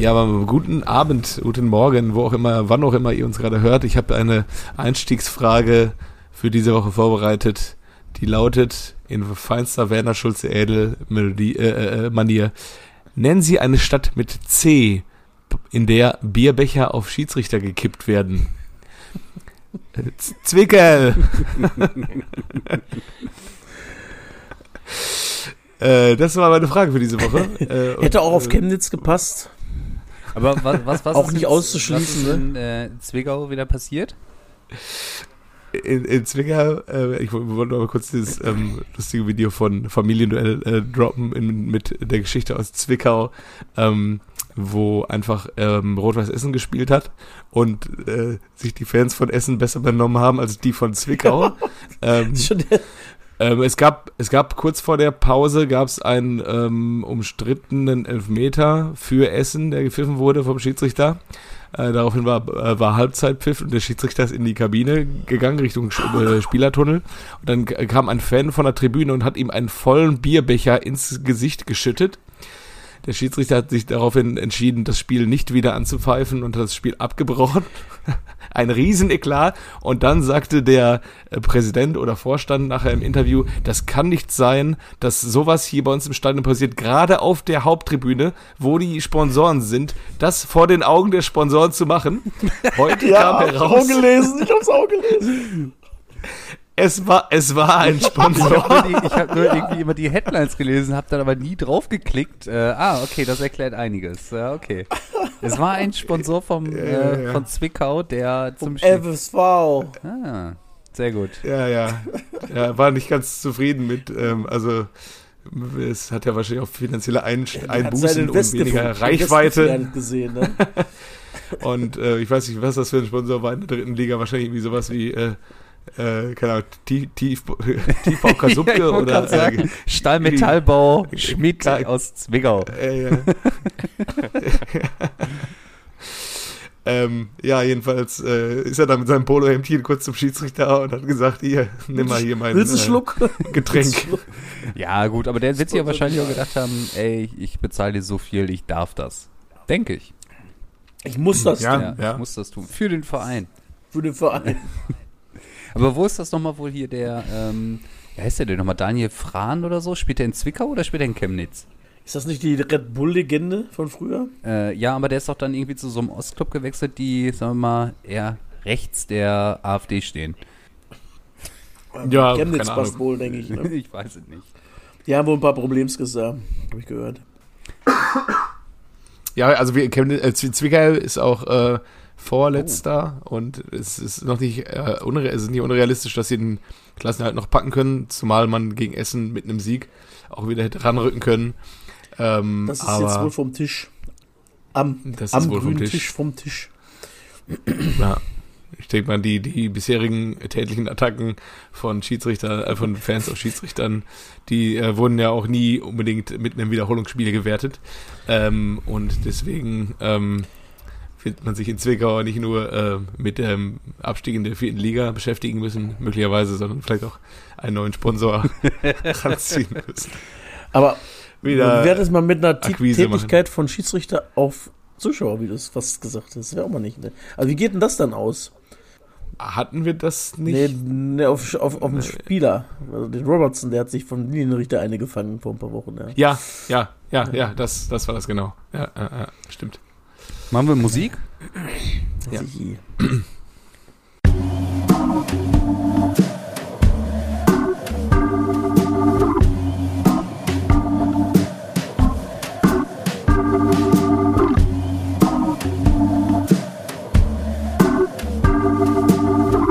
Ja, aber guten Abend, guten Morgen, wo auch immer, wann auch immer ihr uns gerade hört. Ich habe eine Einstiegsfrage für diese Woche vorbereitet, die lautet in feinster Werner Schulze-Edel Melodie, äh, äh, Manier. Nennen Sie eine Stadt mit C, in der Bierbecher auf Schiedsrichter gekippt werden. Zwickel! äh, das war meine Frage für diese Woche. Äh, Hätte auch auf Chemnitz gepasst. Aber was, was, was Auch ist nicht in- auszuschließen, Was ist in äh, Zwickau wieder passiert? in, in Zwickau, äh, ich wo- wollte aber kurz dieses ähm, lustige Video von Familienduell äh, droppen in, mit der Geschichte aus Zwickau, ähm, wo einfach ähm, Rot-Weiß Essen gespielt hat und äh, sich die Fans von Essen besser benommen haben als die von Zwickau. ähm, Schon der- ähm, es gab, es gab kurz vor der Pause gab es einen ähm, umstrittenen Elfmeter für Essen, der gepfiffen wurde vom Schiedsrichter. Äh, daraufhin war, äh, war Halbzeitpfiff und der Schiedsrichter ist in die Kabine gegangen Richtung äh, Spielertunnel. Und dann kam ein Fan von der Tribüne und hat ihm einen vollen Bierbecher ins Gesicht geschüttet. Der Schiedsrichter hat sich daraufhin entschieden, das Spiel nicht wieder anzupfeifen und hat das Spiel abgebrochen. Ein Rieseneklat. Und dann sagte der äh, Präsident oder Vorstand nachher im Interview, das kann nicht sein, dass sowas hier bei uns im Stadion passiert, gerade auf der Haupttribüne, wo die Sponsoren sind, das vor den Augen der Sponsoren zu machen. Heute kam hab ich heraus, auch gelesen, ich hab's auch gelesen. es war, es war ein Ich Sponsor. habe nur, ich hab nur irgendwie immer die Headlines gelesen, habe dann aber nie drauf geklickt. Äh, ah, okay, das erklärt einiges. Ja, okay. Es war ein Sponsor vom, äh, ja. von Zwickau, der zum Spiel. FSV. Ah, sehr gut. Ja, ja. Ja, war nicht ganz zufrieden mit, ähm, also es hat ja wahrscheinlich auch finanzielle Ein Einbußen und weniger Reichweite. gesehen, ne? Und äh, ich weiß nicht, was das für ein Sponsor war in der dritten Liga. Wahrscheinlich irgendwie sowas wie, äh, äh, keine Ahnung, Tief, Tief, Tiefbau Kasubke Ja, oder sagen, Stahlmetallbau Schmidt aus Zwickau. Äh, ja. ähm, ja, jedenfalls äh, ist er dann mit seinem Polohemdchen kurz zum Schiedsrichter und hat gesagt, hier, nimm mal hier mein äh, Schluck? Getränk. Ja, gut, aber der wird sich ja wahrscheinlich auch gedacht haben, ey, ich bezahle dir so viel, ich darf das. Denke ich. Ich muss das Ja. tun Ja, ich muss das tun. Für den Verein. für den Verein. Aber wo ist das nochmal wohl hier der, ähm, wie heißt der denn nochmal? Daniel Frahn oder so? Spielt er in Zwickau oder spielt er in Chemnitz? Ist das nicht die Red Bull-Legende von früher? Äh, ja, aber der ist doch dann irgendwie zu so einem Ostclub gewechselt, die, sagen wir mal, eher rechts der AfD stehen. Ja, Chemnitz keine passt wohl, denke ich. Ne? ich weiß es nicht. Die haben wohl ein paar Problemskis da, habe ich gehört. Ja, also wir Chemnitz, äh, Zw- Zwickau ist auch äh, vorletzter und es ist noch nicht, äh, es ist nicht unrealistisch, dass sie den Klassen halt noch packen können, zumal man gegen Essen mit einem Sieg auch wieder hätte ranrücken können. Ähm, Das ist jetzt wohl vom Tisch. Am, Das ist am grünen Tisch. Tisch. vom Tisch. ja, ich denke mal, die, die bisherigen tätlichen Attacken von Schiedsrichtern, äh, von Fans auf Schiedsrichtern, die äh, wurden ja auch nie unbedingt mit einem Wiederholungsspiel gewertet. Ähm, und deswegen ähm, wird man sich in Zwickau nicht nur äh, mit dem Abstieg in der vierten Liga beschäftigen müssen, möglicherweise, sondern vielleicht auch einen neuen Sponsor ranziehen müssen. Aber Wieder wie wäre das mal mit einer Akquise machen. Tätigkeit von Schiedsrichter auf Zuschauer, wie du es fast gesagt hast? Das wäre auch mal nicht. Ne? Also wie geht denn das dann aus? hatten wir das Nee, nicht? nee auf, auf, auf den Spieler. Also den Robertson, der hat sich vom Linienrichter eine gefangen vor ein paar Wochen. Ja. Ja, ja, ja, ja, das, das war das genau. Ja, ja, ja stimmt. Machen wir Musik? Ja.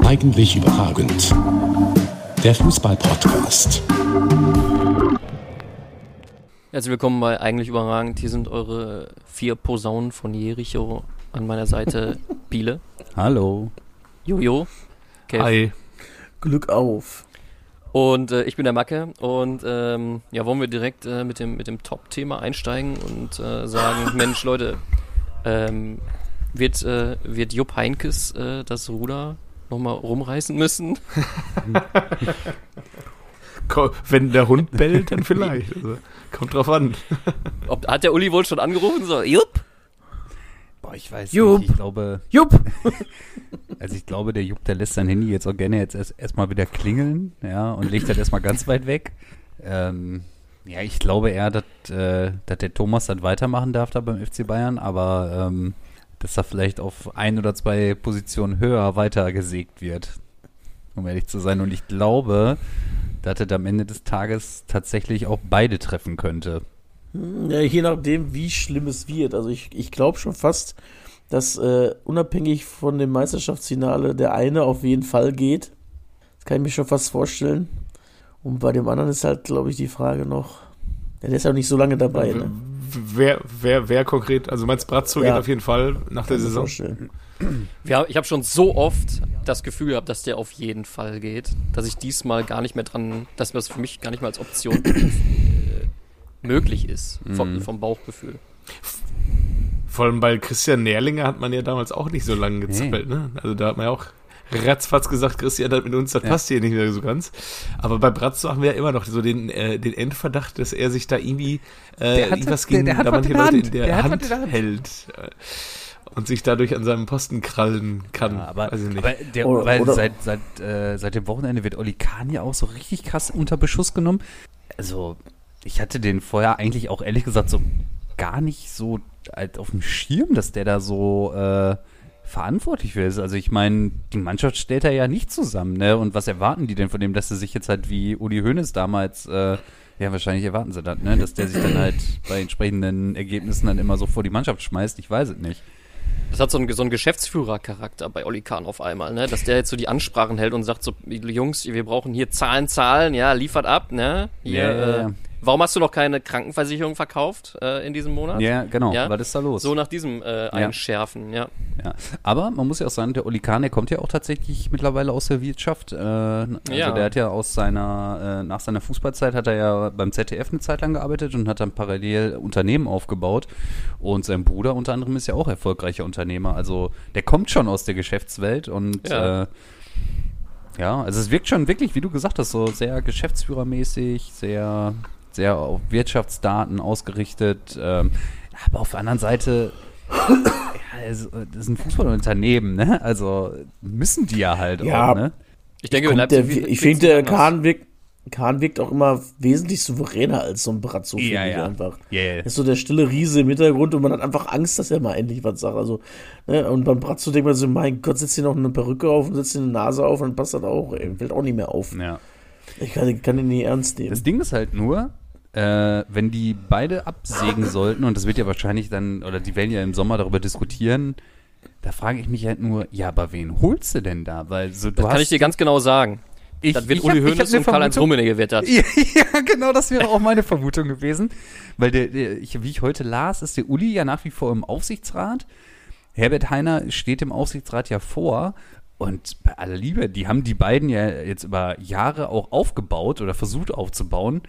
Eigentlich überragend. Der Fußball-Podcast. Herzlich willkommen bei Eigentlich Überragend. Hier sind eure vier Posaunen von Jericho. An meiner Seite Biele, Hallo. Jojo, Kev Hi. Glück auf. und äh, ich bin der Macke. Und ähm, ja, wollen wir direkt äh, mit dem, mit dem Top-Thema einsteigen und äh, sagen, Mensch Leute, ähm, wird, äh, wird Jupp Heinkes äh, das Ruder nochmal rumreißen müssen? Wenn der Hund bellt, dann vielleicht. Also, kommt drauf an. Ob, hat der Uli wohl schon angerufen? So, Jupp, Boah, ich weiß Jupp. nicht, ich glaube, Jupp! also ich glaube, der Jupp, der lässt sein Handy jetzt auch gerne jetzt erst erstmal wieder klingeln, ja, und legt das erstmal ganz weit weg. Ähm, ja, ich glaube eher, dass, äh, dass der Thomas das weitermachen darf da beim FC Bayern, aber ähm, dass er vielleicht auf ein oder zwei Positionen höher weiter gesägt wird, um ehrlich zu sein. Und ich glaube, dass er am Ende des Tages tatsächlich auch beide treffen könnte. Ja, je nachdem, wie schlimm es wird. Also ich, ich glaube schon fast, dass äh, unabhängig von dem Meisterschaftsfinale der eine auf jeden Fall geht. Das kann ich mir schon fast vorstellen. Und bei dem anderen ist halt, glaube ich, die Frage noch. Ja, der ist ja auch nicht so lange dabei, ne? Wer, wer, wer konkret, also meinst Brazzo Ja. geht auf jeden Fall nach der Saison? vorstellen. Ja, ich habe schon so oft das Gefühl gehabt, dass der auf jeden Fall geht, dass ich diesmal gar nicht mehr dran, dass das für mich gar nicht mehr als Option äh, möglich ist, vom, Mhm. vom Bauchgefühl. Vor allem bei Christian Nährlinger hat man ja damals auch nicht so lange gezappelt, ne? Also da hat man ja auch ratzfatz gesagt, Christian hat mit uns, das Ja. passt hier nicht mehr so ganz. Aber bei Brazzo haben wir ja immer noch so den, äh, den Endverdacht, dass er sich da irgendwie äh, Der hat- irgendwas der- gegen der hat da manche der Leute in der, Der Hand, in der Hand. hält. Und sich dadurch an seinem Posten krallen kann. Ja, aber, Weiß ich nicht. aber der, Oder- weil oder- seit, seit, äh, seit dem Wochenende wird Oli Kahn ja auch so richtig krass unter Beschuss genommen. Also, ich hatte den vorher eigentlich auch ehrlich gesagt so gar nicht so halt auf dem Schirm, dass der da so äh, verantwortlich für ist. Also ich meine, die Mannschaft stellt er ja nicht zusammen, ne? Und was erwarten die denn von dem, dass er sich jetzt halt wie Uli Hoeneß damals, äh, ja wahrscheinlich erwarten sie das, ne? Dass der sich dann halt bei entsprechenden Ergebnissen dann immer so vor die Mannschaft schmeißt, ich weiß es nicht. Das hat so einen, so einen Geschäftsführercharakter bei Oli Kahn auf einmal, ne? Dass der jetzt so die Ansprachen hält und sagt so, Jungs, wir brauchen hier Zahlen, Zahlen, ja, liefert ab, ne? Hier, Ja, ja, ja. Äh, warum hast du noch keine Krankenversicherung verkauft äh, in diesem Monat? Ja, genau. Ja? Was ist da los? So nach diesem äh, Einschärfen, ja. Ja, aber man muss ja auch sagen, der Oli Kahn, der kommt ja auch tatsächlich mittlerweile aus der Wirtschaft. Äh, also Ja. der hat ja aus seiner, äh, nach seiner Fußballzeit hat er ja beim ZDF eine Zeit lang gearbeitet und hat dann parallel Unternehmen aufgebaut. Und sein Bruder unter anderem ist ja auch erfolgreicher Unternehmer. Also der kommt schon aus der Geschäftswelt und Ja. äh, ja, also es wirkt schon wirklich, wie du gesagt hast, so sehr geschäftsführermäßig, sehr, sehr auf Wirtschaftsdaten ausgerichtet. Ähm, aber auf der anderen Seite, ja, es- das ist ein Fußballunternehmen, ne? Also müssen die ja halt Ja. auch, ne? Ich denke, der, ich finde, der. Kahn wirkt, Kahn wirkt auch immer wesentlich souveräner als so ein Brazzo, finde Ja, ich ja. einfach. Er ist so der stille Riese im Hintergrund und man hat einfach Angst, dass er mal endlich was sagt. Also, ne, und beim Brazzo denkt man so, mein Gott, setzt dir noch eine Perücke auf und setzt dir eine Nase auf und dann passt das auch. Ey, fällt auch nicht mehr auf. ja. Ich kann, kann den nicht ernst nehmen. Das Ding ist halt nur, äh, wenn die beide absägen sollten, und das wird ja wahrscheinlich dann, oder die werden ja im Sommer darüber diskutieren, da frage ich mich halt nur, ja, aber wen holst du denn da? Weil so, Das kann ich dir ganz genau sagen. ich, Das wird ich Uli hab- Hoeneß und Karl-Heinz Rummenigge gewettert. Ja, ja, genau, das wäre auch meine Vermutung gewesen. Weil der, der ich, wie ich heute las, ist der Uli ja nach wie vor im Aufsichtsrat. Herbert Heiner steht im Aufsichtsrat ja vor. Und bei aller Liebe, die haben die beiden ja jetzt über Jahre auch aufgebaut oder versucht aufzubauen.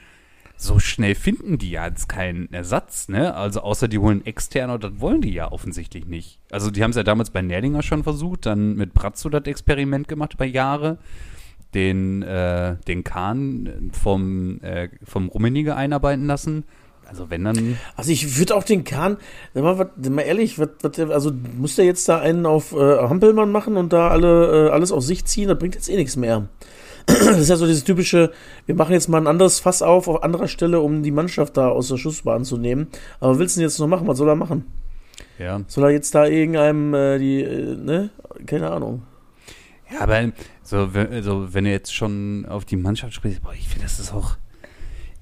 So schnell finden die ja jetzt keinen Ersatz, ne? Also außer die holen extern und das wollen die ja offensichtlich nicht. Also die haben es ja damals bei Nerlinger schon versucht, dann mit Brazzo das Experiment gemacht über Jahre den, äh, den Kahn vom, äh, vom Rummenigge einarbeiten lassen. Also wenn dann. Also ich würde auch den Kahn, mal, mal ehrlich, wat, der- also muss der jetzt da einen auf äh, Hampelmann machen und da alle äh, alles auf sich ziehen, das bringt jetzt eh nichts mehr. Das ist ja so dieses typische, wir machen jetzt mal ein anderes Fass auf, auf anderer Stelle, um die Mannschaft da aus der Schussbahn zu nehmen. Aber willst du denn jetzt noch machen? Was soll er machen? Ja. Soll er jetzt da irgendeinem, äh, die, äh, ne? Keine Ahnung. Ja, aber so, wenn- also, wenn du jetzt schon auf die Mannschaft sprichst, boah, ich finde, das ist auch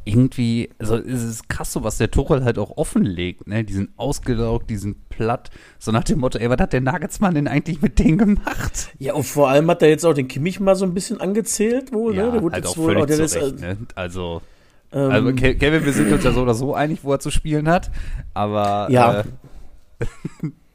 irgendwie, also es ist krass so, was der Tuchel halt auch offenlegt, ne? Die sind ausgelaugt, die sind platt. So nach dem Motto, ey, was hat der Nagelsmann denn eigentlich mit denen gemacht? Ja, und vor allem hat er jetzt auch den Kimmich mal so ein bisschen angezählt wohl, ne? Der wurde halt jetzt auch wohl, völlig oh, der zu ist, ne? Also, ähm, also Ke- Kevin, wir sind uns ja so oder so einig, wo er zu spielen hat, aber Ja. äh,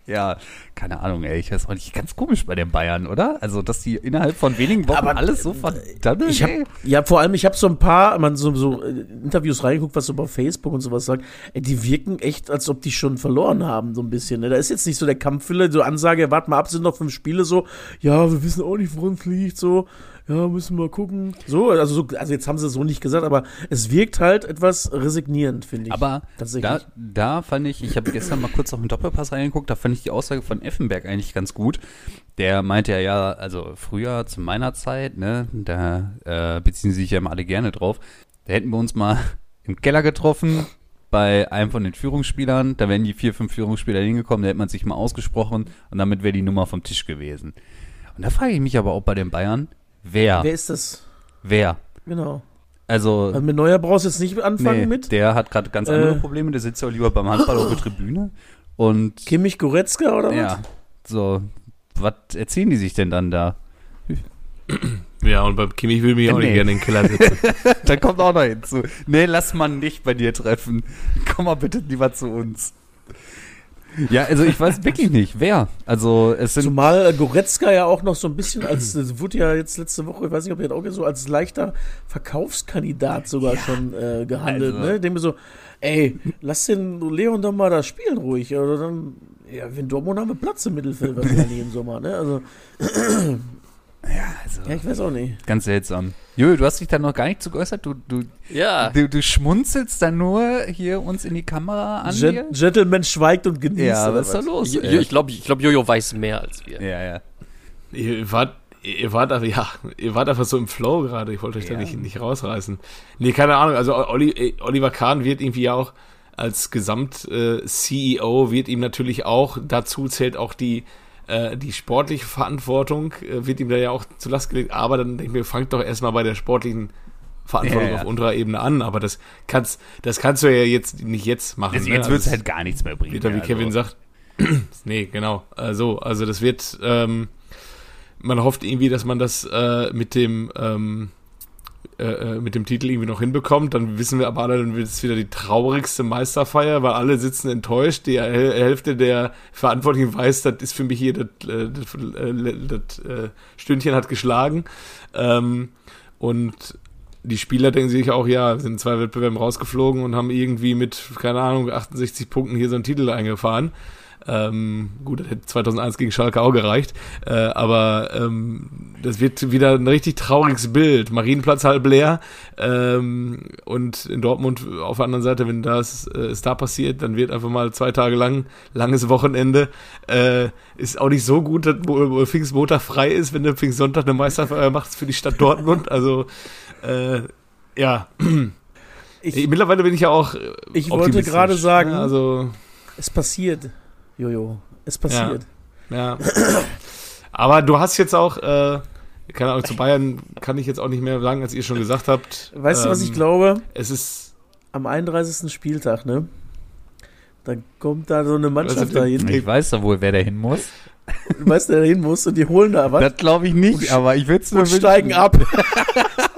ja, keine Ahnung, ey, ich weiß auch nicht, ganz komisch bei den Bayern, oder? Also, dass die innerhalb von wenigen Wochen Aber, alles so verdammt, Ich hab, ey. ja, vor allem, ich habe so ein paar, man so, so äh, Interviews reingeguckt, was so bei Facebook und sowas sagt. Ey, die wirken echt, als ob die schon verloren haben, so ein bisschen. Ne? Da ist jetzt nicht so der Kampfwille, so Ansage, wart mal ab, sind noch fünf Spiele so. Ja, wir wissen auch nicht, woran es liegt, so. Ja, müssen wir gucken. So, also, so, also jetzt haben sie es so nicht gesagt, aber es wirkt halt etwas resignierend, finde ich. Aber tatsächlich. da, da fand ich, ich habe gestern mal kurz auf den Doppelpass reingeguckt, da fand ich die Aussage von Effenberg eigentlich ganz gut. Der meinte ja, ja, also früher zu meiner Zeit, ne, da äh, beziehen sich ja immer alle gerne drauf. Da hätten wir uns mal im Keller getroffen bei einem von den Führungsspielern. Da wären die vier, fünf Führungsspieler hingekommen, da hätte man sich mal ausgesprochen und damit wäre die Nummer vom Tisch gewesen. Und da frage ich mich aber auch bei den Bayern, wer? Wer ist das? Wer? Genau. Also, Also mit Neuer brauchst du jetzt nicht anfangen nee, mit. der hat gerade ganz andere Äh. Probleme, der sitzt ja lieber beim Handball auf der Tribüne. Und Kimmich Goretzka oder ja, so, was erzählen die sich denn dann da? Ja, und beim Kimmich will mich auch Nee. nicht gerne in den Keller setzen. da kommt auch noch hinzu. Nee, lass man nicht bei dir treffen. Komm mal bitte lieber zu uns. Ja, also ich weiß wirklich nicht, wer. Also es sind Zumal Goretzka ja auch noch so ein bisschen als, wurde ja jetzt letzte Woche, ich weiß nicht, ob ihr das auch so als leichter Verkaufskandidat sogar schon äh, gehandelt, Also. ne? Dem so, ey, lass den Leon doch mal da spielen ruhig, oder dann, ja, wenn Dortmund haben wir Platz im Mittelfeld wahrscheinlich im Sommer, ne? Also, also, ja, ich weiß auch nicht. ganz seltsam. Jojo, du hast dich da noch gar nicht zu geäußert. Du, du, Ja. du, du schmunzelst dann nur hier uns in die Kamera an. Gen Gentleman schweigt und genießt. Ja, was ist da los? Jo- Jo- Ich glaube, ich glaub, Jojo weiß mehr als wir. Ja, ja. Ihr wart, ihr wart einfach, ja, ihr wart einfach so im Flow gerade. Ich wollte euch da Ja. nicht, nicht rausreißen. Nee, keine Ahnung. Also Olli, äh, Oliver Kahn wird irgendwie ja auch als Gesamt-CEO wird ihm natürlich auch, dazu zählt auch die, äh, die sportliche Verantwortung, äh, wird ihm da ja auch zu Last gelegt. Aber dann denke ich mir, fangt doch erstmal bei der sportlichen Verantwortung Ja, ja. auf unterer Ebene an. Aber das kannst, das kannst du ja jetzt nicht jetzt machen. Also ne? jetzt wird es Also halt gar nichts mehr bringen. wird da, wie ja, Kevin also. sagt. nee, genau. Also, also das wird, ähm, man hofft irgendwie, dass man das äh, mit dem ähm, äh, äh, mit dem Titel irgendwie noch hinbekommt. Dann wissen wir aber alle, dann wird es wieder die traurigste Meisterfeier, weil alle sitzen enttäuscht. Die Häl- Hälfte der Verantwortlichen weiß, das ist für mich hier das, äh, das, das äh, Stündchen hat geschlagen. Ähm, und die Spieler denken sich auch, ja, sind zwei Wettbewerben rausgeflogen und haben irgendwie mit, keine Ahnung, 68 Punkten hier so einen Titel eingefahren. Ähm, gut, das hätte 2001 gegen Schalke auch gereicht. Äh, aber ähm, das wird wieder ein richtig trauriges Bild. Marienplatz halb leer. Ähm, und in Dortmund auf der anderen Seite, wenn das äh, ist da passiert, dann wird einfach mal zwei Tage lang, langes Wochenende. Äh, ist auch nicht so gut, dass wo Pfingstmontag frei ist, wenn du Pfingstsonntag eine Meisterfeier machst für die Stadt Dortmund. Also, äh, ja. Ich, Mittlerweile bin ich ja auch. äh, Ich wollte gerade sagen- Ja, also, es passiert, Jojo, es passiert. ja. Aber du hast jetzt auch, äh, keine Ahnung, zu Bayern kann ich jetzt auch nicht mehr sagen, als ihr schon gesagt habt. Weißt du, was Ähm, ich glaube? Es ist. Am 31. Spieltag, ne? Da kommt da so eine Mannschaft Also, dahin. Ich weiß doch wohl, wer da hin muss. Du weißt, der da hin muss und die holen da was Das glaube ich nicht, aber ich würde es nur und steigen ab.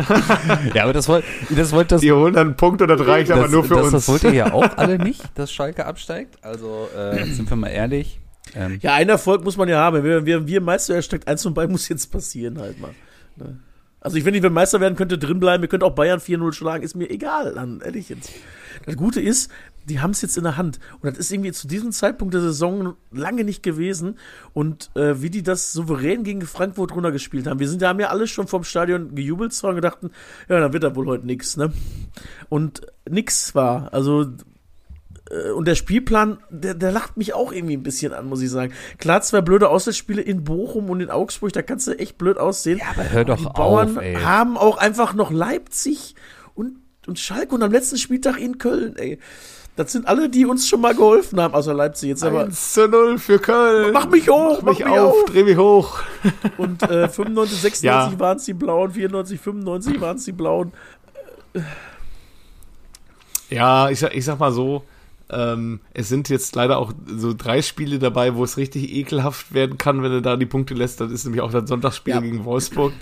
Ja, aber das wollte das wollt das, Die holen dann einen Punkt und das reicht aber das, nur für das, uns. Das wollt ihr ja auch alle nicht, dass Schalke absteigt. Also äh, sind wir mal ehrlich. Ähm, Ja, ein Erfolg muss man ja haben. Wenn wir, wir Meister erstreckt, eins von beiden muss jetzt passieren halt mal. Ne? Also ich, wenn ich wenn Meister werden könnte, drin bleiben, ihr könnt auch Bayern 4-0 schlagen, ist mir egal, dann ehrlich jetzt. Das Gute ist, die haben es jetzt in der Hand. Und das ist irgendwie zu diesem Zeitpunkt der Saison lange nicht gewesen. Und äh, wie die das souverän gegen Frankfurt runtergespielt haben. Wir sind, da haben ja alle schon vom Stadion gejubelt zwar und gedachten, ja, dann wird da wohl heute nix, ne? Und nix war. Also äh, und der Spielplan, der, der lacht mich auch irgendwie ein bisschen an, muss ich sagen. Klar, zwei blöde Auswärtsspiele in Bochum und in Augsburg, da kannst du echt blöd aussehen. Ja, aber hör doch die Bauern auf, ey. haben auch einfach noch Leipzig und, Schalke und am letzten Spieltag in Köln, ey. Das sind alle, die uns schon mal geholfen haben, außer Leipzig jetzt aber. 1 zu 0 für Köln. Mach mich hoch, mach mich mach mich auf, auf. dreh mich hoch. Und äh, 95, 96 Ja. waren es die Blauen, 94, 95 waren es die Blauen. Ja, ich, sag- ich sag mal so, ähm, es sind jetzt leider auch so drei Spiele dabei, wo es richtig ekelhaft werden kann, wenn du da die Punkte lässt. Das ist nämlich auch das Sonntagsspiel Ja. gegen Wolfsburg.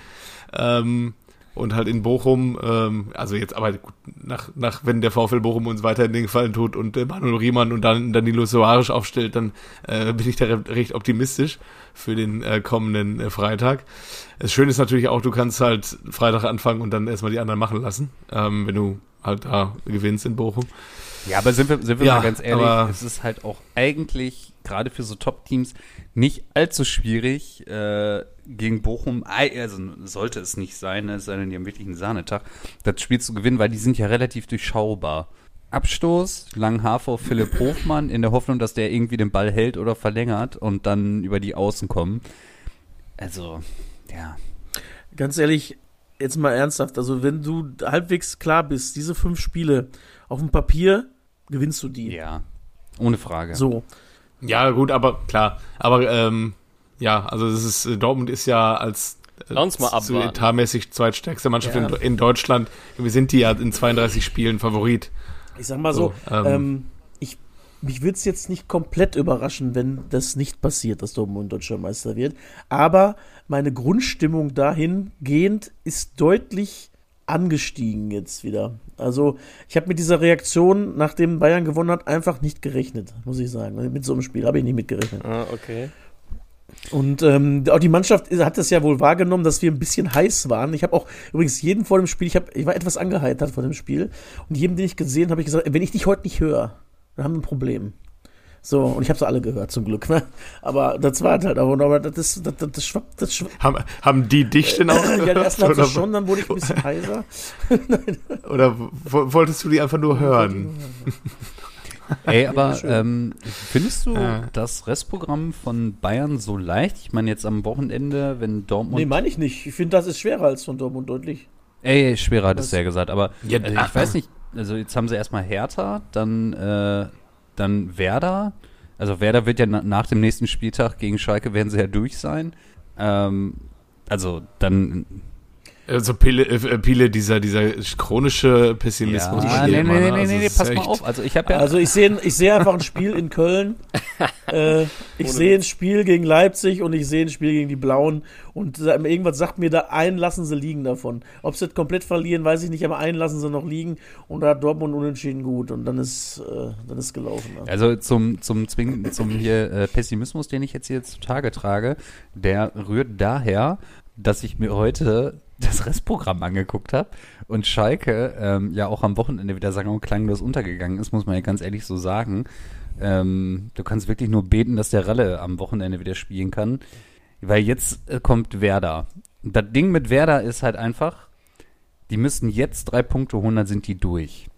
Ähm, und halt in Bochum, ähm, also jetzt aber gut, nach, nach, wenn der VfL Bochum uns weiterhin den Gefallen tut und äh, Manuel Riemann und dann Danilo Soares aufstellt, dann äh, bin ich da re- recht optimistisch für den äh, kommenden äh, Freitag. Das Schöne ist natürlich auch, du kannst halt Freitag anfangen und dann erstmal die anderen machen lassen, ähm, wenn du halt da gewinnst in Bochum. Ja, aber sind wir, sind wir Ja, mal ganz ehrlich, es ist halt auch eigentlich, gerade für so Top-Teams, nicht allzu schwierig, äh, gegen Bochum, also sollte es nicht sein, ne, es sei denn, die haben wirklich einen Sahnetag, das Spiel zu gewinnen, weil die sind ja relativ durchschaubar. Abstoß, langen Hafer auf Philipp Hofmann, in der Hoffnung, dass der irgendwie den Ball hält oder verlängert und dann über die Außen kommen. Also, ja. Ganz ehrlich, jetzt mal ernsthaft, also wenn du halbwegs klar bist, diese fünf Spiele auf dem Papier, gewinnst du die. Ja, ohne Frage. So. Ja, gut, aber klar. Aber ähm, ja, also das ist, äh, Dortmund ist ja als äh, Lass mal zu etatmäßig zweitstärkste Mannschaft Ja. in, in Deutschland. Wir sind die ja in 32 Spielen Favorit. Ich sag mal so, So, ähm, ähm, ich, mich würde es jetzt nicht komplett überraschen, wenn das nicht passiert, dass Dortmund deutscher Meister wird. Aber meine Grundstimmung dahingehend ist deutlich angestiegen jetzt wieder. Also ich habe mit dieser Reaktion, nachdem Bayern gewonnen hat, einfach nicht gerechnet, muss ich sagen. Mit so einem Spiel habe ich nicht mitgerechnet. Ah, okay. Und ähm, auch die Mannschaft hat das ja wohl wahrgenommen, dass wir ein bisschen heiß waren. Ich habe auch übrigens jeden vor dem Spiel, ich, hab, ich war etwas angeheitert vor dem Spiel. Und jedem, den ich gesehen habe, ich gesagt, wenn ich dich heute nicht höre, dann haben wir ein Problem. So, und ich habe sie alle gehört, zum Glück. Ne? Aber das war halt aber, aber das, ist, das, das, das schwappt, das schwappt. Haben, haben die dich denn auch Ja, die ersten oder, schon, dann wurde ich ein bisschen heiser. oder wo- wolltest du die einfach nur hören? Ey, aber ähm, findest du Ja. das Restprogramm von Bayern so leicht? Ich meine, jetzt am Wochenende, wenn Dortmund. Nee, meine ich nicht. Ich finde, das ist schwerer als von Dortmund deutlich. Ey, schwerer hat es ja gesagt, aber Ja, also ich weiß nicht, also jetzt haben sie erstmal Hertha, dann, äh, dann Werder. Also Werder wird ja na nach dem nächsten Spieltag gegen Schalke werden sie ja durch sein. Ähm, also dann Also Pile, äh, Pile dieser, dieser chronische Pessimismus. ja, dir nee, nee, ne? nee, Also nee, nee, es ist pass mal auf. Also ich ja Also ich sehe ich sehe einfach ein Spiel in Köln. äh, ich sehe ein Spiel gegen Leipzig und ich sehe ein Spiel gegen die Blauen. Und äh, irgendwas sagt mir da, einen lassen sie liegen davon. Ob sie das komplett verlieren, weiß ich nicht, aber einen lassen sie noch liegen. Und da hat Dortmund unentschieden gut. Und dann ist, äh, dann ist gelaufen. Ne? Also zum, zum, Zwing, zum hier äh, Pessimismus, den ich jetzt hier zutage trage, der rührt daher, dass ich mir heute das Restprogramm angeguckt habe und Schalke ähm, ja auch am Wochenende wieder sagen und klanglos untergegangen ist, muss man ja ganz ehrlich so sagen. Ähm, du kannst wirklich nur beten, dass der Ralle am Wochenende wieder spielen kann, weil jetzt äh, kommt Werder. Das Ding mit Werder ist halt einfach, die müssen jetzt drei Punkte holen, dann sind die durch.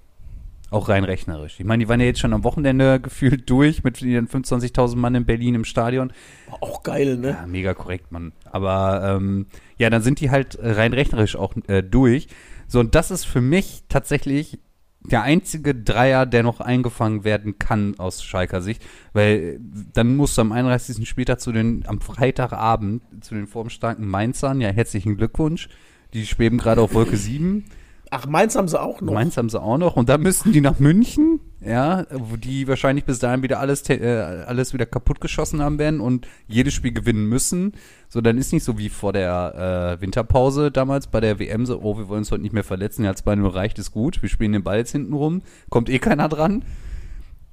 Auch rein rechnerisch. Ich meine, die waren ja jetzt schon am Wochenende gefühlt durch mit ihren 25.000 Mann in Berlin im Stadion. Auch geil, ne? Ja, mega korrekt, Mann. Aber ähm, ja, dann sind die halt rein rechnerisch auch äh, durch. So, und das ist für mich tatsächlich der einzige Dreier, der noch eingefangen werden kann aus Schalker Sicht. Weil äh, dann musst du am 31. Spieltag zu den, am Freitagabend zu den formstarken Mainzern, ja, herzlichen Glückwunsch. Die schweben gerade auf Wolke 7. Ach, Mainz haben sie auch noch. Mainz haben sie auch noch. Und dann müssten die nach München, ja, wo die wahrscheinlich bis dahin wieder alles, äh, alles wieder kaputtgeschossen haben werden und jedes Spiel gewinnen müssen. So, dann ist nicht so wie vor der äh, Winterpause damals bei der WM so, oh, wir wollen uns heute nicht mehr verletzen, ja, 2-0 reicht, ist gut, wir spielen den Ball jetzt hinten rum, kommt eh keiner dran.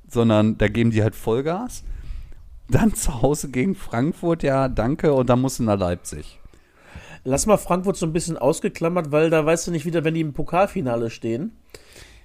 Sondern da geben die halt Vollgas. Dann zu Hause gegen Frankfurt, ja, danke, und dann musst du nach Leipzig. Lass mal Frankfurt so ein bisschen ausgeklammert, weil da weißt du nicht wieder, wenn die im Pokalfinale stehen.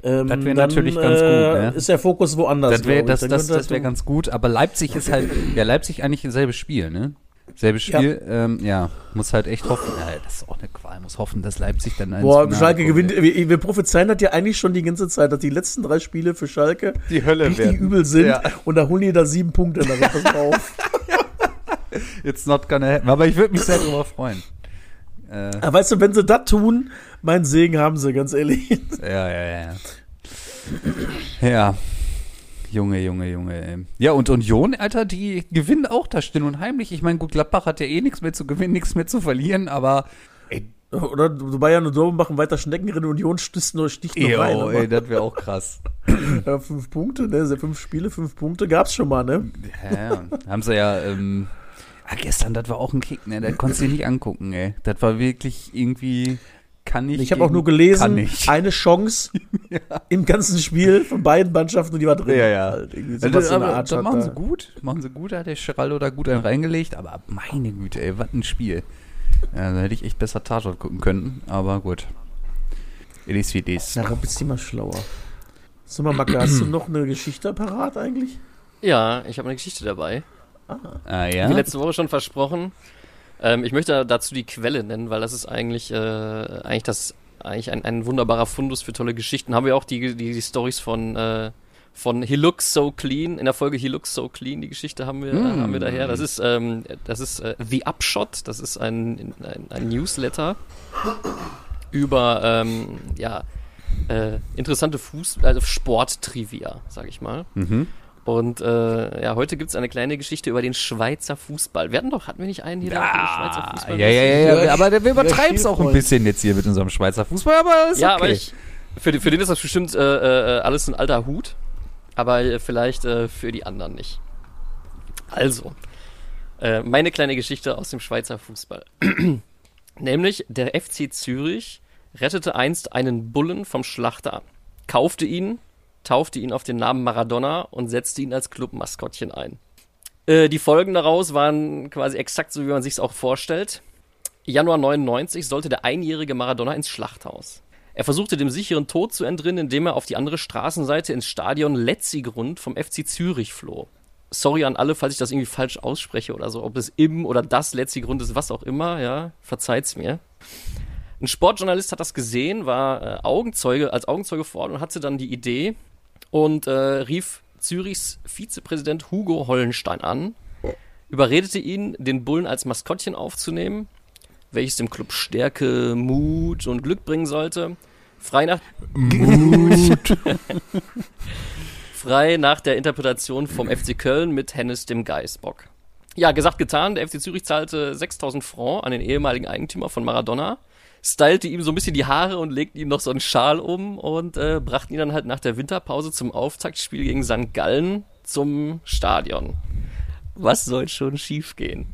Ähm, Das wär dann, natürlich ganz gut, ne? Ist der Fokus woanders. Das wäre das, das, das wär ganz gut, aber Leipzig ist halt, ja, Leipzig eigentlich dasselbe Spiel, ne? Selbes. Spiel, ja, ähm, ja muss halt echt hoffen, ja, das ist auch eine Qual, muss hoffen, dass Leipzig dann ins Boah, Finale Schalke kommt. gewinnt. Wir, wir prophezeien das ja eigentlich schon die ganze Zeit, dass die letzten drei Spiele für Schalke Die Hölle richtig übel sind. Ja. Und da holen die da sieben Punkte in der Woche drauf. It's not gonna happen, aber ich würde mich sehr darüber freuen. Äh, Aber weißt du, wenn sie das tun, meinen Segen haben sie, ganz ehrlich. ja, ja, ja. Ja. Junge, Junge, Junge. Ey. Ja, und Union, Alter, die gewinnen auch da still und heimlich. Ich meine, gut, Gladbach hat ja eh nichts mehr zu gewinnen, nichts mehr zu verlieren, aber ey, Oder Bayern und Dortmund machen weiter Schneckenrennen, Union stößt nur, sticht nur rein. aber- ey, das wäre auch krass. Ja, fünf Punkte, ne? Fünf Spiele, fünf Punkte gab's schon mal, ne? Ja, ja. haben sie ja, ähm, ah, gestern, das war auch ein Kick, ne? Das konntest du dir nicht angucken, ey. Das war wirklich irgendwie, kann ich. Ich habe auch nur Kann gelesen, nicht. eine Chance im ganzen Spiel von beiden Mannschaften und die war drin. Ja, ja. Halt, irgendwie Also das, der aber, Art das machen da. sie gut, machen sie gut, da hat der Geraldo da gut einen reingelegt, aber meine Güte, ey, was ein Spiel. Ja, da hätte ich echt besser Tatort gucken können, aber gut. It is wie it is. Na, bist du mal schlauer. Sag mal, Macke, hast du noch eine Geschichte parat eigentlich? Ja, ich habe eine Geschichte dabei. Ah, Wie ja? letzte Woche schon versprochen. Ähm, ich möchte dazu die Quelle nennen, weil das ist eigentlich, äh, eigentlich das, eigentlich ein, ein wunderbarer Fundus für tolle Geschichten. Haben wir auch die, die, die Stories von, äh, von He Looks So Clean, in der Folge He Looks So Clean, die Geschichte haben wir, Mm. haben wir daher. Das ist, ähm, das ist äh, The Upshot, das ist ein, ein, ein Newsletter über, ähm, ja, äh, interessante Fuß, also Sporttrivia, sag ich mal. Mhm. Und äh, ja, heute gibt's eine kleine Geschichte über den Schweizer Fußball. Wir hatten doch, hatten wir nicht einen hier der auf den Schweizer Fußball? ja, ja, ja, ja, Ja, aber wir übertreiben es ja, auch ein bisschen jetzt hier mit unserem Schweizer Fußball, aber ist Ja, okay. aber ich, für, für den ist das bestimmt äh, äh, alles ein alter Hut, aber äh, vielleicht äh, für die anderen nicht. Also, äh, meine kleine Geschichte aus dem Schweizer Fußball. Nämlich, der FC Zürich rettete einst einen Bullen vom Schlachter, kaufte ihn, taufte ihn auf den Namen Maradona und setzte ihn als Clubmaskottchen ein. Äh, die Folgen daraus waren quasi exakt so, wie man sich's auch vorstellt. Januar 99 sollte der einjährige Maradona ins Schlachthaus. Er versuchte dem sicheren Tod zu entrinnen, indem er auf die andere Straßenseite ins Stadion Letzigrund vom FC Zürich floh. Sorry an alle, falls ich das irgendwie falsch ausspreche oder so, ob es im oder das Letzigrund ist, was auch immer, ja, verzeiht's mir. Ein Sportjournalist hat das gesehen, war äh, Augenzeuge, als Augenzeuge vor Ort und hatte dann die Idee und äh, rief Zürichs Vizepräsident Hugo Hollenstein an, überredete ihn, den Bullen als Maskottchen aufzunehmen, welches dem Club Stärke, Mut und Glück bringen sollte. Frei nach, Mut. frei nach der Interpretation vom FC Köln mit Hennes dem Geißbock. Ja, gesagt, getan. Der FC Zürich zahlte 6000 Franc an den ehemaligen Eigentümer von Maradona, stylte ihm so ein bisschen die Haare und legten ihm noch so einen Schal um und äh, brachten ihn dann halt nach der Winterpause zum Auftaktspiel gegen St. Gallen zum Stadion. Was soll schon schiefgehen?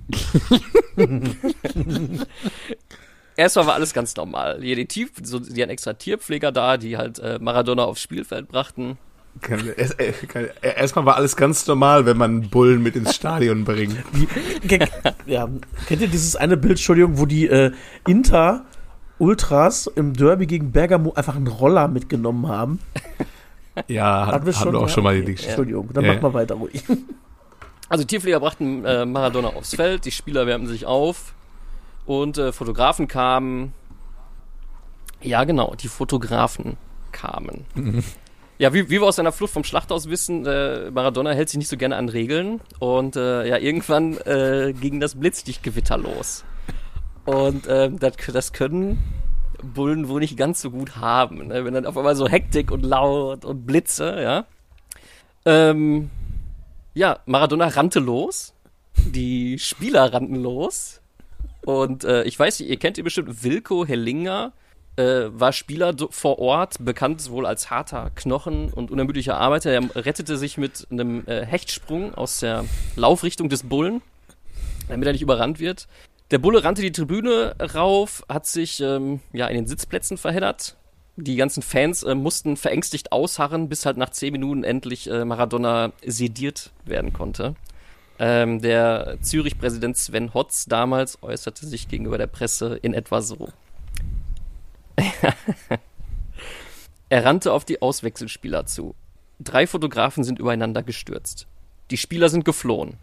Erstmal war alles ganz normal. Hier die, Tief, so, die hatten extra Tierpfleger da, die halt äh, Maradona aufs Spielfeld brachten. Erst- äh, kann- Erstmal war alles ganz normal, wenn man Bullen mit ins Stadion bringt. Ke- ja, kennt ihr dieses eine Bild, Entschuldigung, wo die äh, Inter Ultras im Derby gegen Bergamo einfach einen Roller mitgenommen haben? Ja, hat, Hatten wir hatten wir auch Ja, schon mal die okay. Geschichte. Entschuldigung, dann Ja. mach mal weiter ruhig. Also die Tierpfleger brachten äh, Maradona aufs Feld, die Spieler wärmten sich auf und äh, Fotografen kamen. Ja, genau, die Fotografen kamen. Ja, wie, wie wir aus seiner Flucht vom Schlachthaus wissen, äh, Maradona hält sich nicht so gerne an Regeln und äh, ja, irgendwann äh, ging das Blitzdichtgewitter los. Und äh, das, das können Bullen wohl nicht ganz so gut haben, ne? wenn dann auf einmal so Hektik und laut und Blitze, ja. Ähm, ja, Maradona rannte los. Die Spieler rannten los. Und äh, ich weiß nicht, ihr kennt ihn bestimmt, Wilko Hellinger äh, war Spieler vor Ort, bekannt wohl als harter Knochen und unermüdlicher Arbeiter. Er rettete sich mit einem äh, Hechtsprung aus der Laufrichtung des Bullen, damit er nicht überrannt wird. Der Bulle rannte die Tribüne rauf, hat sich ähm, ja in den Sitzplätzen verheddert. Die ganzen Fans äh, mussten verängstigt ausharren, bis halt nach zehn Minuten endlich äh, Maradona sediert werden konnte. Ähm, der Zürich-Präsident Sven Hotz damals äußerte sich gegenüber der Presse in etwa so. er rannte auf die Auswechselspieler zu. Drei Fotografen sind übereinander gestürzt. Die Spieler sind geflohen.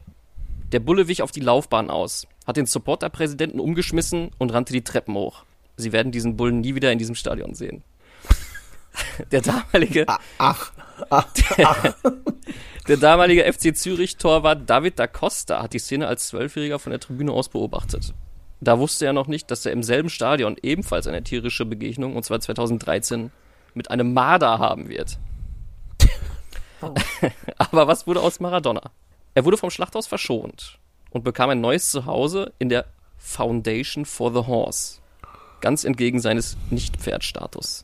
Der Bulle wich auf die Laufbahn aus, hat den Supporterpräsidenten umgeschmissen und rannte die Treppen hoch. Sie werden diesen Bullen nie wieder in diesem Stadion sehen. Der damalige, Ach, der damalige FC Zürich-Torwart David da Costa hat die Szene als Zwölfjähriger von der Tribüne aus beobachtet. Da wusste er noch nicht, dass er im selben Stadion ebenfalls eine tierische Begegnung, und zwar 2013, mit einem Marder haben wird. Aber was wurde aus Maradona? Er wurde vom Schlachthaus verschont und bekam ein neues Zuhause in der Foundation for the Horse. Ganz entgegen seines Nicht-Pferd-Status.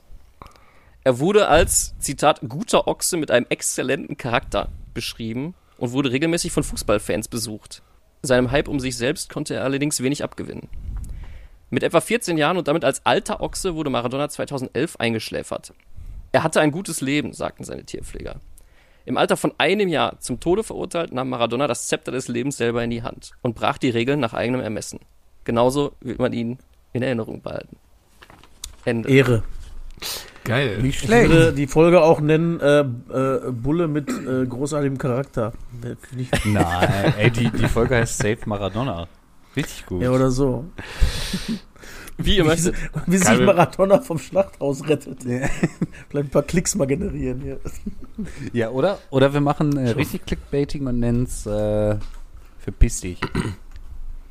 Er wurde als, Zitat, guter Ochse mit einem exzellenten Charakter beschrieben und wurde regelmäßig von Fußballfans besucht. Seinem Hype um sich selbst konnte er allerdings wenig abgewinnen. Mit etwa 14 Jahren und damit als alter Ochse wurde Maradona 2011 eingeschläfert. Er hatte ein gutes Leben, sagten seine Tierpfleger. Im Alter von einem Jahr zum Tode verurteilt, nahm Maradona das Zepter des Lebens selber in die Hand und brach die Regeln nach eigenem Ermessen. Genauso wird man ihn in Erinnerung behalten. Ende. Ehre. Geil. Nicht Ich würde die Folge auch nennen äh, äh, Bulle mit äh, großartigem Charakter. Nein, ey, die, die Folge heißt Save Maradona. Richtig gut. ja, oder so. Wie ihr Wie, möchtet. wie sich Geil. Maradona vom Schlachthaus rettet. Vielleicht ein paar Klicks mal generieren hier. Ja, oder? Oder wir machen äh, richtig Clickbaiting und nennen es äh, verpiss dich.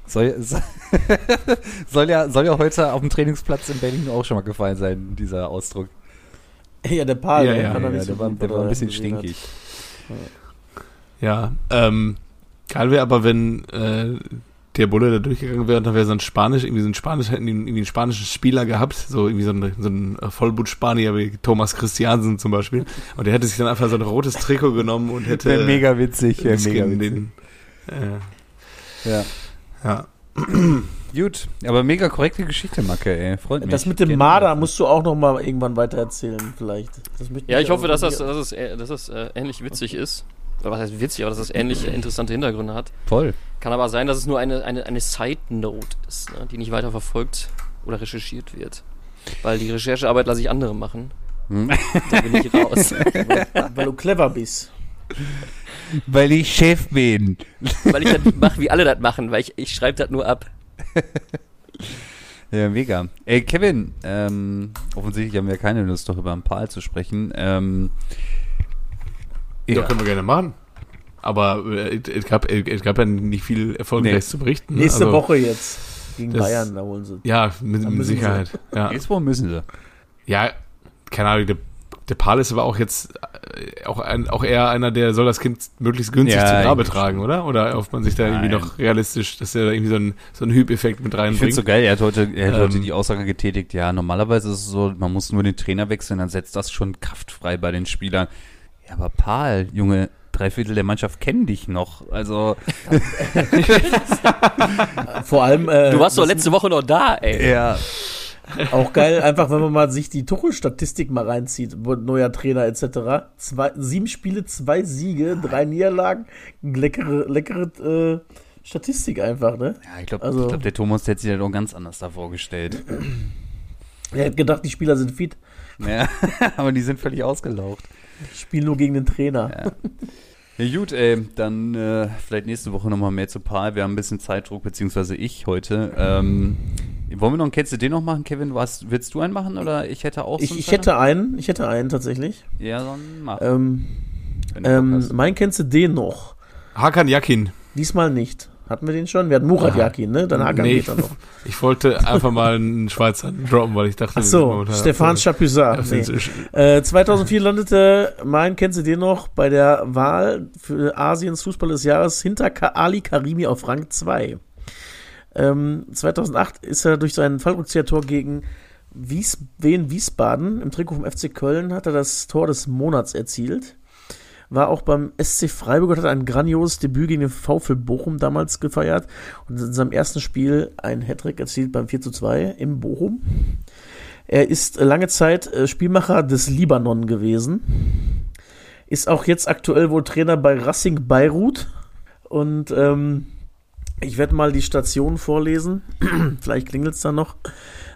Soll, soll, ja, soll ja heute auf dem Trainingsplatz in Berlin auch schon mal gefallen sein, dieser Ausdruck. Ja, der Paul, Ja, der ja, kann doch Ja, nicht so der, war, der war ein bisschen gesehen hat. stinkig. Ja, ähm, geil wäre aber, wenn äh, der Bulle da durchgegangen wäre und dann wäre so ein Spanisch, irgendwie so ein Spanisch, hätten die irgendwie einen spanischen Spieler gehabt, so irgendwie so ein, so ein äh, Vollblut-Spanier wie Thomas Christiansen zum Beispiel. Und der hätte sich dann einfach so ein rotes Trikot genommen und hätte Wäre mega witzig, wäre das mega witzig. den, äh, Ja. ja. Gut, aber mega korrekte Geschichte, Macke, ey. Freut mich. Das mit dem. Marder musst du auch noch mal irgendwann weiter erzählen, vielleicht. Das Ja, ich hoffe, dass das, dass es, äh, dass es äh, ähnlich witzig ist. Oder was heißt witzig, aber dass es ähnlich äh, interessante Hintergründe hat. Voll. Kann aber sein, dass es nur eine, eine, eine Side-Note ist, ne, die nicht weiter verfolgt oder recherchiert wird. Weil die Recherchearbeit lasse ich andere machen. Hm. Da bin ich raus. weil du clever bist. Weil ich Chef bin. weil ich das mache, wie alle das machen, weil ich, ich schreibe das nur ab. Ja, mega. Ey, Kevin, ähm, offensichtlich haben wir keine Lust, doch über ein Paar zu sprechen. Ähm, Ja, können wir gerne machen. Aber äh, es gab, es gab ja nicht viel Erfolgreiches Nee. zu berichten. ne? Nächste Also, Woche jetzt. Gegen das- Bayern, da holen sie. Ja, mit, mit sie. Sicherheit. Ja. Nächste Woche müssen sie. ja, keine Ahnung, der, der Pal ist aber auch jetzt äh, auch, ein, auch eher einer, der soll das Kind möglichst günstig Ja, zu Grabe irgendwie tragen, oder? Oder hofft man sich da irgendwie Nein. noch realistisch, dass er da irgendwie so einen so einen Hype-Effekt mit Ich finde reinbringt? so geil, er hat heute, er hat Ähm. heute die Aussage getätigt, ja, normalerweise ist es so, man muss nur den Trainer wechseln, dann setzt das schon kraftfrei bei den Spielern. Ja, aber Paul, Junge, drei Viertel der Mannschaft kennen dich noch. Also, Vor allem. Äh, Du warst doch letzte Woche noch da, ey. ja. Auch geil, einfach wenn man mal sich die Tuchel-Statistik mal reinzieht, neuer Trainer etc. Zwei, sieben Spiele, zwei Siege, drei Niederlagen. Leckere, leckere äh, Statistik einfach, ne? Ja, ich glaube, Also- ich glaub, der Thomas der hat sich das auch ganz anders da vorgestellt. Er hat gedacht, die Spieler sind fit. ja, aber die sind völlig ausgelaucht. Spielen nur gegen den Trainer. Ja. Ja gut, ey, dann äh, vielleicht nächste Woche nochmal mehr zu Paul. Wir haben ein bisschen Zeitdruck, beziehungsweise ich heute. Ähm, wollen wir noch einen Kennst du den noch machen, Kevin? Was, willst du einen machen oder ich hätte auch so Ich, einen ich hätte einen, ich hätte einen tatsächlich. Ja, dann mach. Ähm, ähm, mein kennst du den noch? Hakan Yakin. Diesmal nicht. Hatten wir den schon? Wir hatten Murat. Yakin, ne? Dann Hakan Nee, geht er noch. Ich wollte einfach mal einen Schweizer droppen, weil ich dachte, Ach so, momentan Stefan Chapuisat. Nee. Äh, 2004 landete mein, kennst du den noch, bei der Wahl für Asiens Fußball des Jahres hinter Ali Karimi auf Rang 2. Ähm, 2008 ist er durch sein Fallrückzieher-Tor gegen Wies Wien Wiesbaden im Trikot vom FC Köln hat er das Tor des Monats erzielt. War auch beim SC Freiburg, hat ein grandioses Debüt gegen den VfL Bochum damals gefeiert und in seinem ersten Spiel ein Hattrick erzielt beim 4 zu 2 im Bochum. Er ist lange Zeit äh, Spielmacher des Libanon gewesen. Ist auch jetzt aktuell wohl Trainer bei Racing Beirut. Und ähm, ich werde mal die Station vorlesen. Vielleicht klingelt es da noch.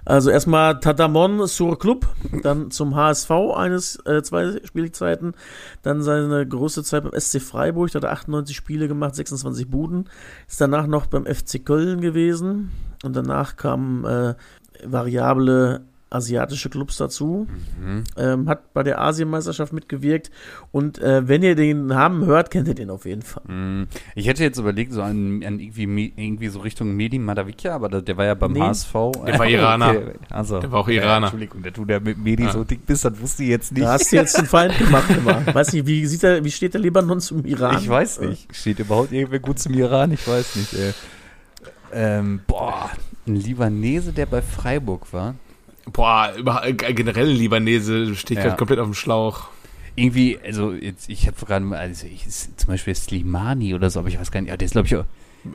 Also erstmal Tadamon sur Club, dann zum HSV eines, äh, zwei Spielzeiten, dann seine größte Zeit beim SC Freiburg, da hat er 98 Spiele gemacht, 26 Buden, ist danach noch beim FC Köln gewesen und danach kamen äh, variable asiatische Clubs dazu, Mhm. ähm, hat bei der Asienmeisterschaft mitgewirkt und äh, wenn ihr den Namen hört, kennt ihr den auf jeden Fall. Mm, Ich hätte jetzt überlegt, so an, an irgendwie, irgendwie so Richtung Medi Madavikia, aber der, der war ja beim Nee. HSV. Der war Iraner. Okay, Also, Der war auch Ja, Iraner. Entschuldigung, der du der mit Medi Ja. so dick bist, das wusste ich jetzt nicht. Da hast du jetzt den Feind gemacht immer. Weiß nicht, wie sieht der, wie steht der Libanon zum Iran? Ich weiß nicht. Steht überhaupt irgendwer gut zum Iran? Ich weiß nicht, ey. Ähm, boah, ein Libanese, der bei Freiburg war. Boah, über, äh, generell ein Libanese steht Ja. gerade komplett auf dem Schlauch. Irgendwie, also jetzt, ich habe gerade mal, also ich, zum Beispiel Slimani oder so, aber ich weiß gar nicht, ja, der ist glaube ich auch,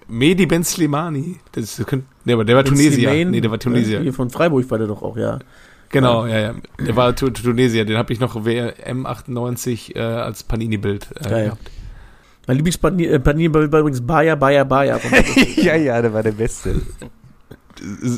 Mehdi Ben Slimani. Das, das könnte, nee, aber der war Ben Tunesier. Slimane, Nee, der war ne? Tunesier. Hier von Freiburg war der doch auch, ja. Genau, ja, ja. Der war Tu- Tu- Tunesier. Den habe ich noch WM98 äh, als Panini-Bild äh, Geil. gehabt. Mein Lieblingspanini äh, Panini war übrigens Bayer, Bayer, Bayer. Ja, ja, der war der Beste.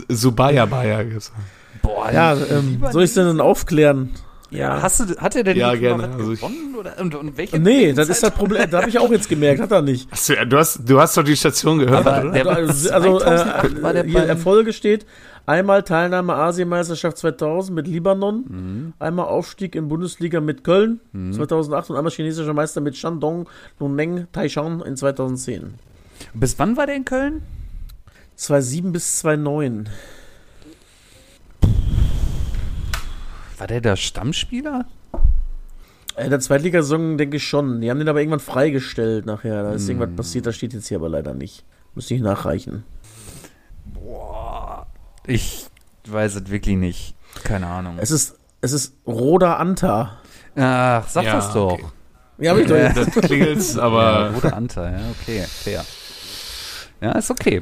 Subaya Bayer. gibt's. Boah, Ja, ähm, soll ich denn dann aufklären? Ja, hast du, hat er denn Ja, gerne. Also gewonnen? Oder, und, und welche Nee, das ist das Problem. Da habe ich auch jetzt gemerkt, hat er nicht. Hast du, du, hast, du hast doch die Station gehört, Aber oder? der war Also, also 2008 war der äh, hier Erfolge steht. Einmal Teilnahme Asienmeisterschaft 2000 mit Libanon, Mhm. einmal Aufstieg in Bundesliga mit Köln 2008 und einmal chinesischer Meister mit Shandong Luneng Taishan in 2010. Bis wann war der in Köln? 2007 bis 2009. War der da Stammspieler? Äh, der Zweitligasaison denke ich schon. Die haben den aber irgendwann freigestellt nachher. Da ist Hm. irgendwas passiert, das steht jetzt hier aber leider nicht. Müsste ich nachreichen. Boah, ich weiß es wirklich nicht. Keine Ahnung. Es ist, es ist Roda Anta. Ach, sag Ja, das doch. okay. Ja, hab ich doch Ja. jetzt. Das klingelt's, Ja, aber roter Anteil, ja, okay, fair. Ja, ist okay.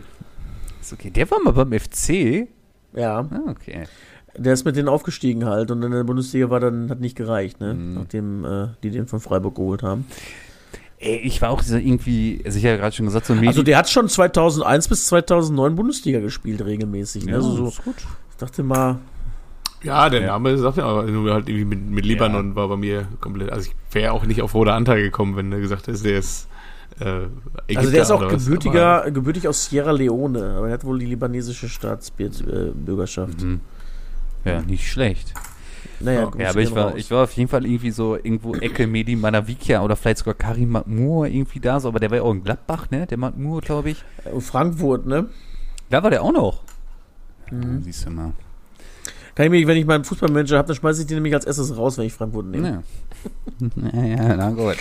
Ist okay. Der war mal beim FC. Ja, Ah, okay. Der ist mit denen aufgestiegen halt und in der Bundesliga war dann, hat nicht gereicht, ne? Mhm. Nachdem äh, die den von Freiburg geholt haben. Ey, ich war auch so irgendwie, also ich habe ja gerade schon gesagt, so ein Also Medi- der hat schon 2001 bis 2009 Bundesliga gespielt regelmäßig. Ne? ja, also so, ist gut. ich dachte mal, ja, der Ja. Name sagt ja aber nur halt irgendwie mit, mit Libanon war bei mir komplett. Also ich wäre auch nicht auf Roda Anteil gekommen, wenn der gesagt hätte, der ist äh, Ägypter also der ist auch gebürtiger, gebürtig aus Sierra Leone, aber er hat wohl die libanesische Staatsbürgerschaft. Mhm. Ja, nicht schlecht. Naja, Ja, Grüße Ja, aber ich war, raus. ich war auf jeden Fall irgendwie so irgendwo Ecke Medi Manavikia oder vielleicht sogar Karim Matmur irgendwie da, so, aber der war ja auch in Gladbach, ne? Der Matmur, glaube ich. Äh, Frankfurt, ne? Da war der auch noch. Mhm. Ja, siehst du mal. Kann ich mich, wenn ich meinen Fußballmanager habe, dann schmeiße ich den nämlich als erstes raus, wenn ich Frankfurt nehme. Ja. ja, ja, na gut.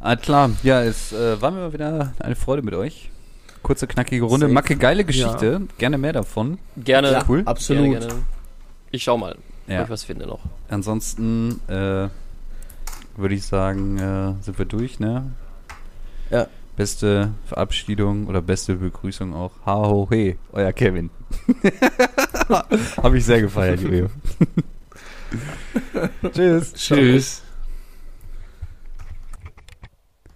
Alles klar. Ja, es äh, war mir mal wieder eine Freude mit euch. Kurze, knackige Runde. Safe. Macke, geile Geschichte. Gerne mehr davon. Gerne. Ja, cool. absolut. Gerne, gerne. Ich schau mal, Ja. ob ich was finde noch. Ansonsten äh, würde ich sagen, äh, sind wir durch, ne? Ja. Beste Verabschiedung oder beste Begrüßung auch. Ha ho he, euer Kevin. Habe ich sehr gefeiert. Tschüss. Tschüss.